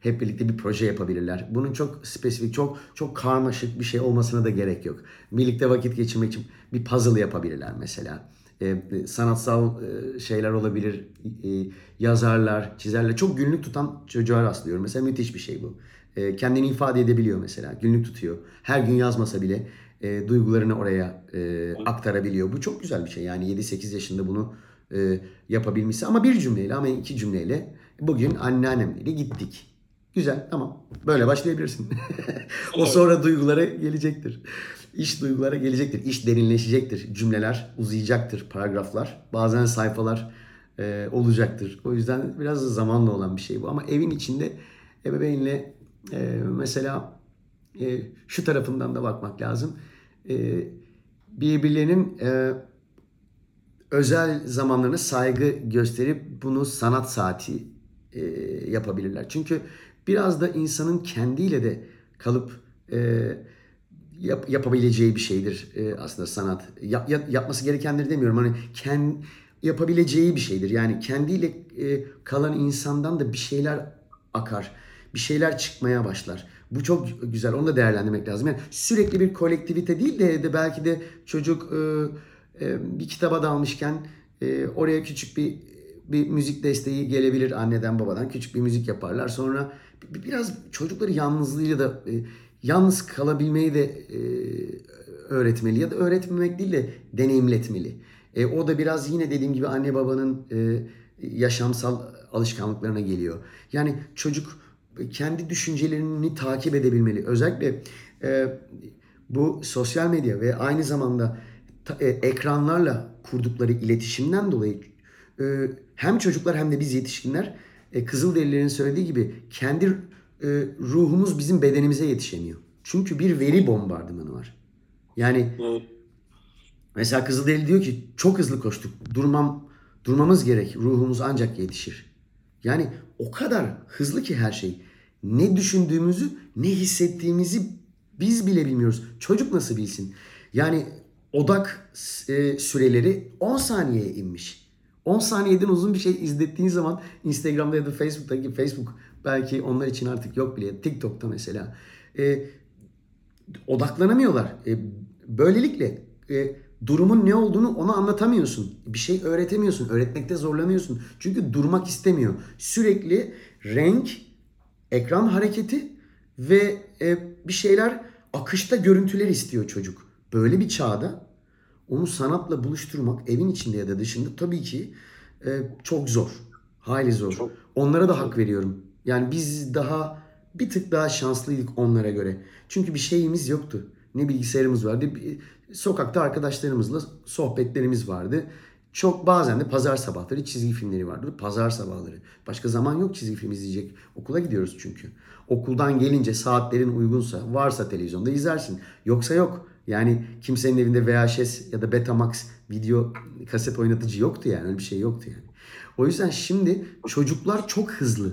hep birlikte bir proje yapabilirler. Bunun çok spesifik, çok çok karmaşık bir şey olmasına da gerek yok. Birlikte vakit geçirmek için bir puzzle yapabilirler mesela. E, sanatsal e, şeyler olabilir, e, yazarlar, çizerler. Çok günlük tutan çocuğa rastlıyorum. Mesela müthiş bir şey bu. E, kendini ifade edebiliyor mesela. Günlük tutuyor. Her gün yazmasa bile e, duygularını oraya e, aktarabiliyor. Bu çok güzel bir şey. Yani 7-8 yaşında bunu e, yapabilmesi. Ama bir cümleyle ama iki cümleyle bugün anneannemle gittik. Güzel tamam. Böyle başlayabilirsin. o sonra duygulara gelecektir. İş duygulara gelecektir. İş derinleşecektir. Cümleler uzayacaktır. Paragraflar. Bazen sayfalar e, olacaktır. O yüzden biraz da zamanla olan bir şey bu. Ama evin içinde ebeveynle e, mesela e, şu tarafından da bakmak lazım. E, birbirlerinin e, özel zamanlarına saygı gösterip bunu sanat saati e, yapabilirler. Çünkü biraz da insanın kendiyle de kalıp e, yap- yapabileceği bir şeydir e, aslında sanat. Yap- yap- yapması gerekenleri demiyorum. Hani kend, yapabileceği bir şeydir. Yani kendiyle e, kalan insandan da bir şeyler akar. Bir şeyler çıkmaya başlar. Bu çok güzel. Onu da değerlendirmek lazım. Yani sürekli bir kolektivite değil de, de belki de çocuk e, e, bir kitaba dalmışken e, oraya küçük bir bir müzik desteği gelebilir anneden babadan. Küçük bir müzik yaparlar. Sonra biraz çocukları yalnızlığıyla da e, yalnız kalabilmeyi de e, öğretmeli ya da öğretmemek değil de deneyimletmeli. E, o da biraz yine dediğim gibi anne babanın e, yaşamsal alışkanlıklarına geliyor. Yani çocuk kendi düşüncelerini takip edebilmeli. Özellikle e, bu sosyal medya ve aynı zamanda ta- e, ekranlarla kurdukları iletişimden dolayı e, hem çocuklar hem de biz yetişkinler e, Kızılderililerin söylediği gibi kendi e, ruhumuz bizim bedenimize yetişemiyor. Çünkü bir veri bombardımanı var. Yani Evet. Mesela Kızılderili diyor ki çok hızlı koştuk. Durmam durmamız gerek. Ruhumuz ancak yetişir. Yani o kadar hızlı ki her şey. Ne düşündüğümüzü, ne hissettiğimizi biz bile bilmiyoruz. Çocuk nasıl bilsin? Yani odak e, süreleri 10 saniyeye inmiş. 10 saniyeden uzun bir şey izlettiğin zaman Instagram'da ya da Facebook'taki Facebook belki onlar için artık yok bile. TikTok'ta mesela. E, odaklanamıyorlar. E, böylelikle e, durumun ne olduğunu ona anlatamıyorsun. Bir şey öğretemiyorsun. Öğretmekte zorlanıyorsun. Çünkü durmak istemiyor. Sürekli renk, ekran hareketi ve e, bir şeyler akışta görüntüler istiyor çocuk. Böyle bir çağda onu sanatla buluşturmak evin içinde ya da dışında tabii ki e, çok zor. Hayli zor. Çok. Onlara da hak veriyorum. Yani biz daha bir tık daha şanslıydık onlara göre. Çünkü bir şeyimiz yoktu. Ne bilgisayarımız vardı. bir- Sokakta arkadaşlarımızla sohbetlerimiz vardı. Çok bazen de pazar sabahları çizgi filmleri vardı. Pazar sabahları. Başka zaman yok çizgi film izleyecek. Okula gidiyoruz çünkü. Okuldan gelince saatlerin uygunsa varsa televizyonda izlersin. Yoksa yok. Yani kimsenin evinde VHS ya da Betamax video kaset oynatıcı yoktu yani. Öyle bir şey yoktu yani. O yüzden şimdi çocuklar çok hızlı.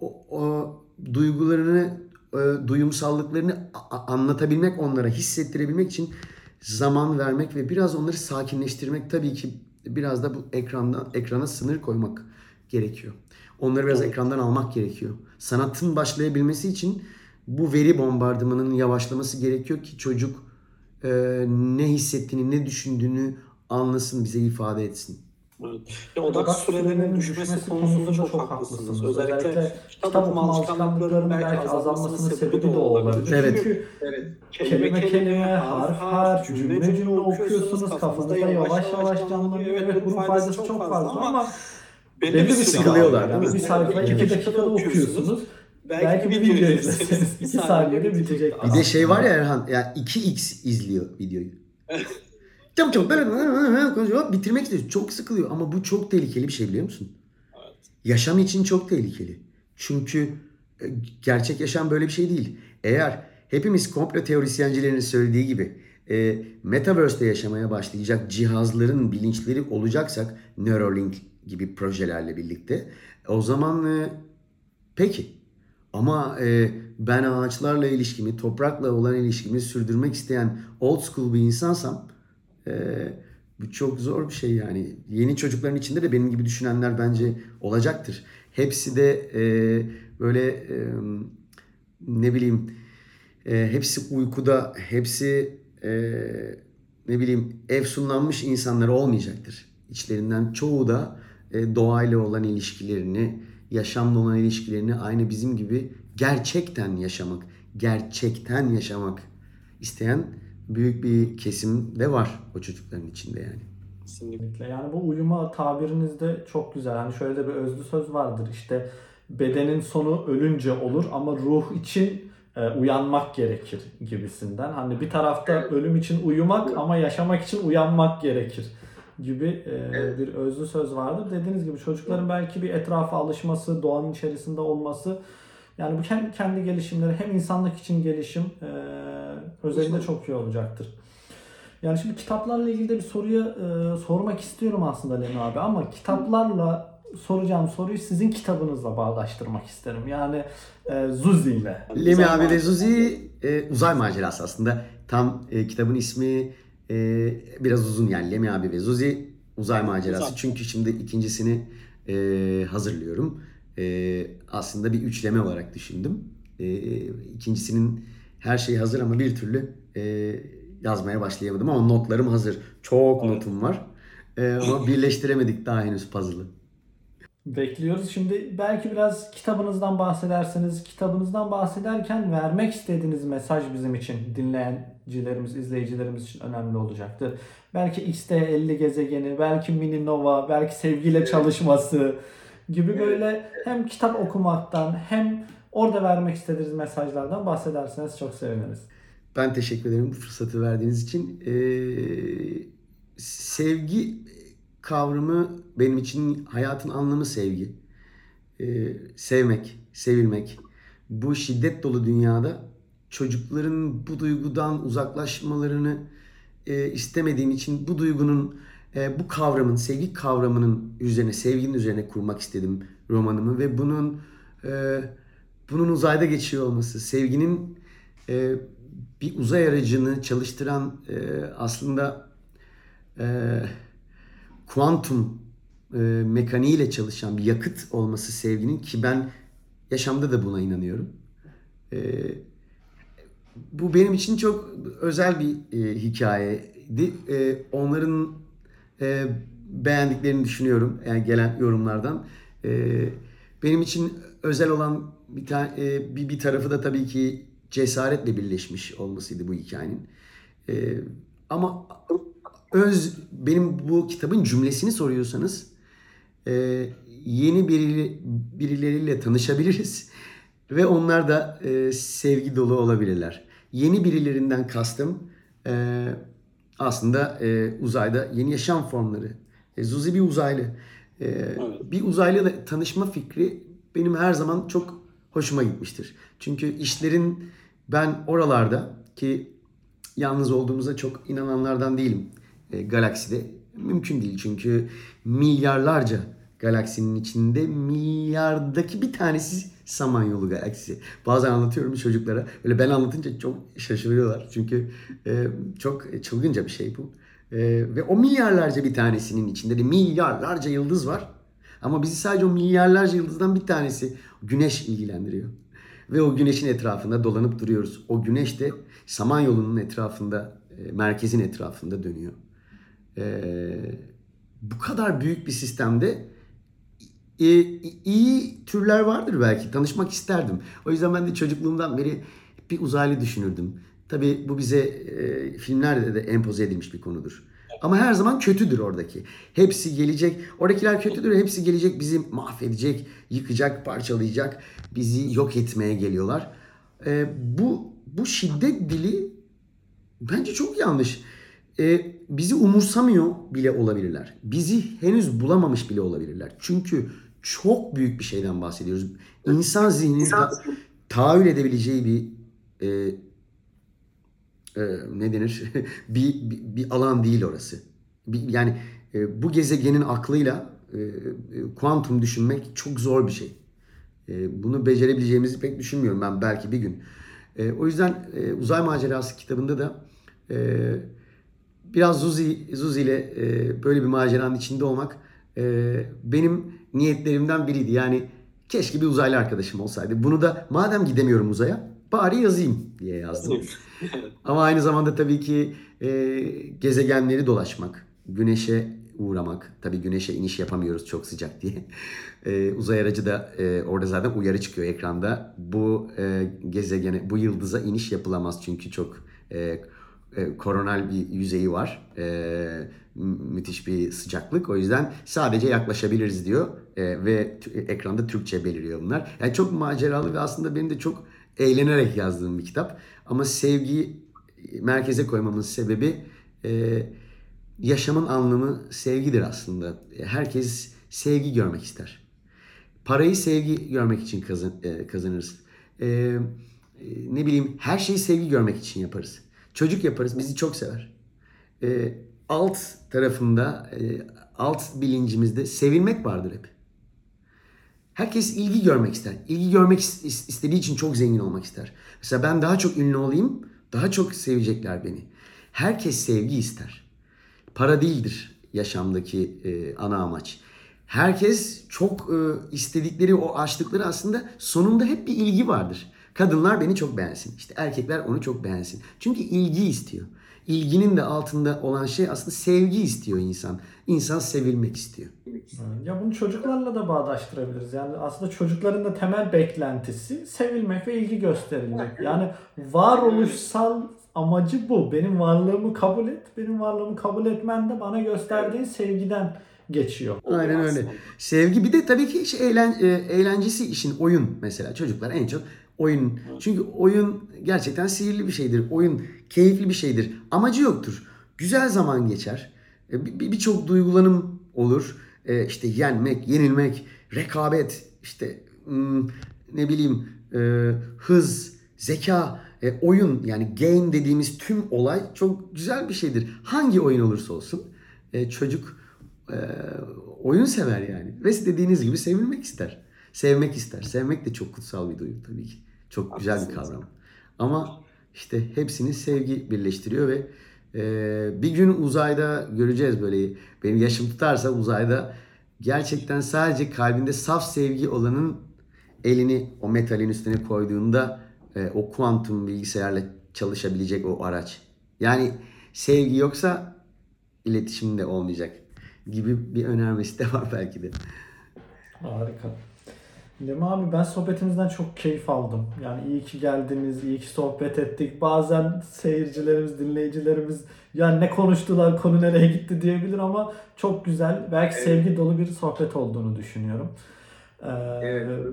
O, o duygularını, e, duyumsallıklarını anlatabilmek onlara, hissettirebilmek için zaman vermek ve biraz onları sakinleştirmek tabii ki biraz da bu ekrandan ekrana sınır koymak gerekiyor. Onları biraz Evet. ekrandan almak gerekiyor. Sanatın başlayabilmesi için bu veri bombardımanının yavaşlaması gerekiyor ki çocuk e, ne hissettiğini, ne düşündüğünü anlasın, bize ifade etsin. Evet. Ya odak sürelerinin düşmesi konusunda çok haklısınız. Özellikle kitap okuma alışkanlıklarının belki azalmasının sebebi de olabilir. Evet. Çünkü Evet. kelime kelime, harf harf, cümle cümle okuyorsunuz. Kafanızda yavaş yavaş canlanıyor. Evet bunun faydası çok fazla ama belli bir sıkılıyorlar, bir sayfayı iki dakikada okuyorsunuz. Belki bir video izleseniz iki saniyede bitecek. Bir de şey var ya Erhan, ya 2x izliyor videoyu. Çabuk çabuk böyle konuşuyor, bitirmek istiyor. Çok sıkılıyor ama bu çok tehlikeli bir şey biliyor musun? Evet. Yaşam için çok tehlikeli. Çünkü e, gerçek yaşam böyle bir şey değil. Eğer hepimiz komplo teorisyencilerinin söylediği gibi e, Metaverse'de yaşamaya başlayacak cihazların bilinçleri olacaksak Neuralink gibi projelerle birlikte o zaman e, peki ama e, ben ağaçlarla ilişkimi, toprakla olan ilişkimi sürdürmek isteyen old school bir insansam e, bu çok zor bir şey yani. Yeni çocukların içinde de benim gibi düşünenler bence olacaktır. Hepsi de e, böyle e, ne bileyim e, hepsi uykuda, hepsi e, ne bileyim efsunlanmış insanlar olmayacaktır. İçlerinden çoğu da e, doğayla olan ilişkilerini, yaşamla olan ilişkilerini aynı bizim gibi gerçekten yaşamak, gerçekten yaşamak isteyen büyük bir kesim de var o çocukların içinde yani. Kesinlikle. Yani bu uyuma tabiriniz de çok güzel. Hani şöyle de bir özlü söz vardır. İşte bedenin sonu ölünce olur ama ruh için e, uyanmak gerekir gibisinden. Hani bir tarafta ölüm için uyumak ama yaşamak için uyanmak gerekir gibi e, bir özlü söz vardır. Dediğiniz gibi çocukların belki bir etrafa alışması, doğanın içerisinde olması yani bu kendi, kendi gelişimleri hem insanlık için gelişim e, özelinde çok iyi olacaktır. Yani şimdi kitaplarla ilgili de bir soruya e, sormak istiyorum aslında Lemi abi ama kitaplarla soracağım soruyu sizin kitabınızla bağdaştırmak isterim. Yani e, Zuzi ile. Lemi abi ve Zuzi e, uzay macerası aslında. Tam e, kitabın ismi e, biraz uzun yani Lemi abi ve Zuzi uzay macerası. Güzel. Çünkü şimdi ikincisini e, hazırlıyorum. E, aslında bir üçleme olarak düşündüm. E, ikincisinin her şeyi hazır ama bir türlü e, yazmaya başlayamadım ama notlarım hazır. Çok Evet. notum var. E, ama birleştiremedik daha henüz puzzle'ı. Bekliyoruz. Şimdi belki biraz kitabınızdan bahsederseniz, kitabınızdan bahsederken vermek istediğiniz mesaj bizim için, dinleyicilerimiz, izleyicilerimiz için önemli olacaktır. Belki XT50 gezegeni, belki Mini Nova, belki sevgiyle çalışması gibi böyle hem kitap okumaktan hem orada vermek istediğiniz mesajlardan bahsederseniz çok seviniriz. Ben teşekkür ederim bu fırsatı verdiğiniz için. Ee, sevgi kavramı benim için hayatın anlamı sevgi. Ee, sevmek, sevilmek. Bu şiddet dolu dünyada çocukların bu duygudan uzaklaşmalarını e, istemediğim için bu duygunun, e, bu kavramın, sevgi kavramının üzerine, sevginin üzerine kurmak istedim romanımı ve bunun e, bunun uzayda geçiyor olması, sevginin e, bir uzay aracını çalıştıran e, aslında e, kuantum e, mekaniğiyle çalışan bir yakıt olması sevginin ki ben yaşamda da buna inanıyorum. E, bu benim için çok özel bir e, hikayeydi. E, onların e, beğendiklerini düşünüyorum yani gelen yorumlardan. E, benim için özel olan bir, ta- e, bir bir tarafı da tabii ki cesaretle birleşmiş olmasıydı bu hikayenin. E, ama öz benim bu kitabın cümlesini soruyorsanız e, yeni biri, birileriyle tanışabiliriz ve onlar da e, sevgi dolu olabilirler. Yeni birilerinden kastım e, aslında e, uzayda yeni yaşam formları. E, Zuzi bir uzaylı. E, Bir uzaylıyla tanışma fikri benim her zaman çok hoşuma gitmiştir. Çünkü işlerin ben oralarda ki yalnız olduğumuza çok inananlardan değilim. E, galakside mümkün değil çünkü milyarlarca galaksinin içinde milyardaki bir tanesi Samanyolu galaksisi. Bazen anlatıyorum çocuklara. Öyle ben anlatınca çok şaşırıyorlar. Çünkü e, çok çılgınca bir şey bu. E, ve o milyarlarca bir tanesinin içinde de milyarlarca yıldız var. Ama bizi sadece o milyarlarca yıldızdan bir tanesi Güneş ilgilendiriyor. Ve o güneşin etrafında dolanıp duruyoruz. O güneş de Samanyolu'nun etrafında, e, merkezin etrafında dönüyor. E, bu kadar büyük bir sistemde e, iyi türler vardır belki. Tanışmak isterdim. O yüzden ben de çocukluğumdan beri bir uzaylı düşünürdüm. Tabii bu bize e, filmlerde de empoze edilmiş bir konudur. Ama her zaman kötüdür oradaki. Hepsi gelecek. Oradakiler kötüdür. Hepsi gelecek bizi mahvedecek, yıkacak, parçalayacak. Bizi yok etmeye geliyorlar. E, bu bu şiddet dili bence çok yanlış. E, bizi umursamıyor bile olabilirler. Bizi henüz bulamamış bile olabilirler. Çünkü çok büyük bir şeyden bahsediyoruz. İnsan zihninin ta- tahayyül edebileceği bir e, e, ne denir bir, bir, bir alan değil orası. Bir, yani e, bu gezegenin aklıyla e, e, kuantum düşünmek çok zor bir şey. E, bunu becerebileceğimizi pek düşünmüyorum ben belki bir gün. E, o yüzden e, Uzay Macerası kitabında da e, biraz Zuzi, Zuzi ile e, böyle bir maceranın içinde olmak e, benim niyetlerimden biriydi. Yani keşke bir uzaylı arkadaşım olsaydı. Bunu da madem gidemiyorum uzaya bari yazayım diye yazdım. Ama aynı zamanda tabii ki e, gezegenleri dolaşmak, güneşe uğramak. Tabii güneşe iniş yapamıyoruz çok sıcak diye. E, uzay aracı da e, orada zaten uyarı çıkıyor ekranda. Bu e, gezegene, bu yıldıza iniş yapılamaz çünkü çok e, e, koronal bir yüzeyi var. E, mü- müthiş bir sıcaklık. O yüzden sadece yaklaşabiliriz diyor. E, ve ekranda Türkçe beliriyor bunlar. Yani çok maceralı ve aslında benim de çok eğlenerek yazdığım bir kitap. Ama sevgiyi merkeze koymamın sebebi e, yaşamın anlamı sevgidir aslında. Herkes sevgi görmek ister. Parayı sevgi görmek için kazan, e, kazanırız. E, ne bileyim her şeyi sevgi görmek için yaparız. Çocuk yaparız bizi çok sever. E, alt tarafında e, alt bilincimizde sevilmek vardır hep. Herkes ilgi görmek ister. İlgi görmek is- is- istediği için çok zengin olmak ister. Mesela ben daha çok ünlü olayım, daha çok sevecekler beni. Herkes sevgi ister. Para değildir yaşamdaki e, ana amaç. Herkes çok e, istedikleri o açlıkları aslında sonunda hep bir ilgi vardır. Kadınlar beni çok beğensin. İşte erkekler onu çok beğensin. Çünkü ilgi istiyor. İlginin de altında olan şey aslında sevgi istiyor insan. İnsan sevilmek istiyor. Ya bunu çocuklarla da bağdaştırabiliriz. Yani aslında çocukların da temel beklentisi sevilmek ve ilgi gösterilmek. Yani varoluşsal amacı bu. Benim varlığımı kabul et. Benim varlığımı kabul etmen de bana gösterdiğin sevgiden geçiyor. Aynen öyle. Sevgi bir de tabii ki eğlen, e, eğlencesi işin oyun mesela. Çocuklar en çok oyun. Çünkü oyun gerçekten sihirli bir şeydir. Oyun keyifli bir şeydir. Amacı yoktur. Güzel zaman geçer. E, bir- bir- Birçok duygulanım olur. E, işte yenmek, yenilmek, rekabet, işte hmm, ne bileyim e, hız, zeka, oyun yani game dediğimiz tüm olay çok güzel bir şeydir. Hangi oyun olursa olsun çocuk oyun sever yani. Ve dediğiniz gibi sevilmek ister. Sevmek ister. Sevmek de çok kutsal bir duygu tabii ki. Çok güzel bir Haklısınız. kavram. Ama işte hepsini sevgi birleştiriyor ve e, bir gün uzayda göreceğiz böyle. Benim yaşım tutarsa uzayda gerçekten sadece kalbinde saf sevgi olanın elini o metalin üstüne koyduğunda e, o kuantum bilgisayarla çalışabilecek o araç. Yani sevgi yoksa iletişim de olmayacak gibi bir önermesi de var belki de. Harika. Lemi abi ben sohbetimizden çok keyif aldım. Yani iyi ki geldiniz, iyi ki sohbet ettik. Bazen seyircilerimiz, dinleyicilerimiz yani ne konuştular, konu nereye gitti diyebilir ama çok güzel, belki Evet. sevgi dolu bir sohbet olduğunu düşünüyorum. Ee, Evet.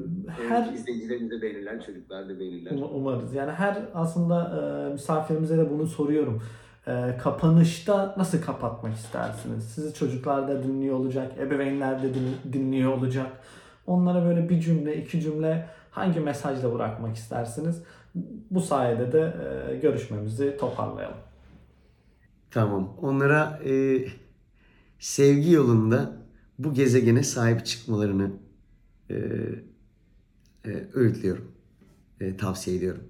her izleyicilerimiz de beğenirler, çocuklar da beğenirler. Um- Umarız. Yani her aslında e, misafirimize de bunu soruyorum. E, kapanışta nasıl kapatmak istersiniz? Sizi çocuklar da dinliyor olacak, ebeveynler de din- dinliyor olacak. Onlara böyle bir cümle, iki cümle hangi mesajla bırakmak istersiniz? Bu sayede de e, görüşmemizi toparlayalım. Tamam. Onlara e, sevgi yolunda bu gezegene sahip çıkmalarını e, e, öğütlüyorum. E, tavsiye ediyorum.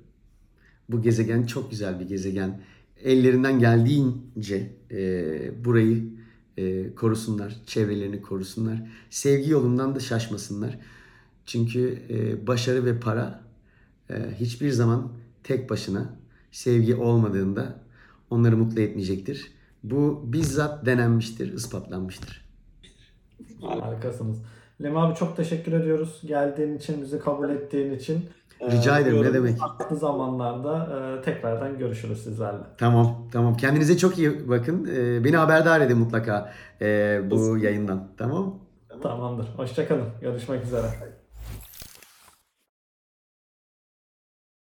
Bu gezegen çok güzel bir gezegen. Ellerinden geldiğince e, burayı e, korusunlar, çevrelerini korusunlar. Sevgi yolundan da şaşmasınlar. Çünkü e, başarı ve para e, hiçbir zaman tek başına sevgi olmadığında onları mutlu etmeyecektir. Bu bizzat denenmiştir, ispatlanmıştır. Harikasınız. Lem abi çok teşekkür ediyoruz. Geldiğin için, bizi kabul ettiğin için. Rica Ee, ederim, ne demek. Farklı zamanlarda e, tekrardan görüşürüz sizlerle. Tamam, tamam. Kendinize çok iyi bakın. E, beni haberdar edin mutlaka e, bu yayından. Tamam? Tamamdır. Hoşçakalın. Görüşmek üzere.